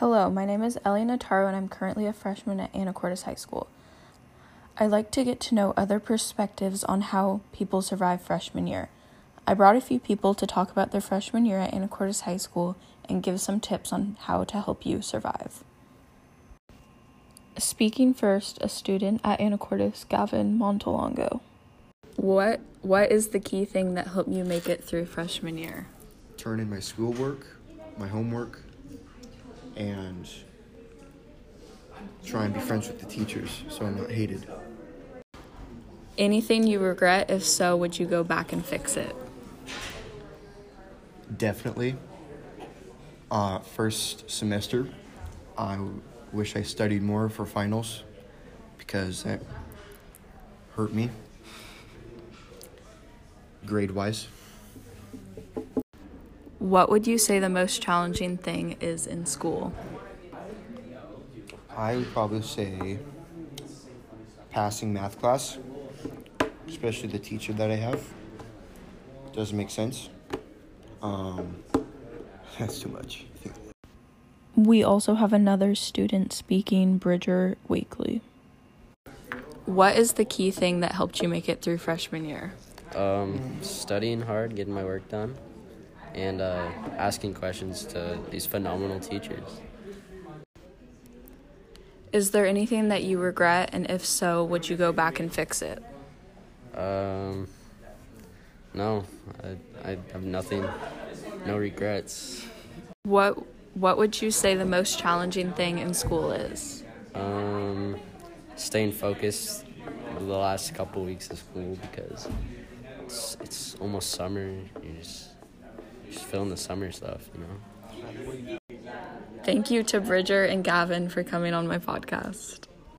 Hello, my name is Ellie Nataro and I'm currently a freshman at Anacortes High School. I like to get to know other perspectives on how people survive freshman year. I brought a few people to talk about their freshman year at Anacortes High School and give some tips on how to help you survive. Speaking first, a student at Anacortes, Gavin Montalongo. What what is the key thing that helped you make it through freshman year? turn in my schoolwork, my homework, and try and be friends with the teachers so I'm not hated. Anything you regret? If so, would you go back and fix it? Definitely. Uh, first semester, I wish I studied more for finals because that hurt me grade wise. What would you say the most challenging thing is in school? I would probably say passing math class, especially the teacher that I have. Doesn't make sense. Um, that's too much. We also have another student speaking, Bridger Weekly. What is the key thing that helped you make it through freshman year? Um, studying hard, getting my work done, and uh, asking questions to these phenomenal teachers. Is there anything that you regret, and if so, would you go back and fix it? Um, no, I, I have nothing, no regrets. What What would you say the most challenging thing in school is? Um, staying focused the last couple weeks of school because it's, it's almost summer. You're just, feeling the summer stuff, you know. Thank you to Bridger and Gavin for coming on my podcast.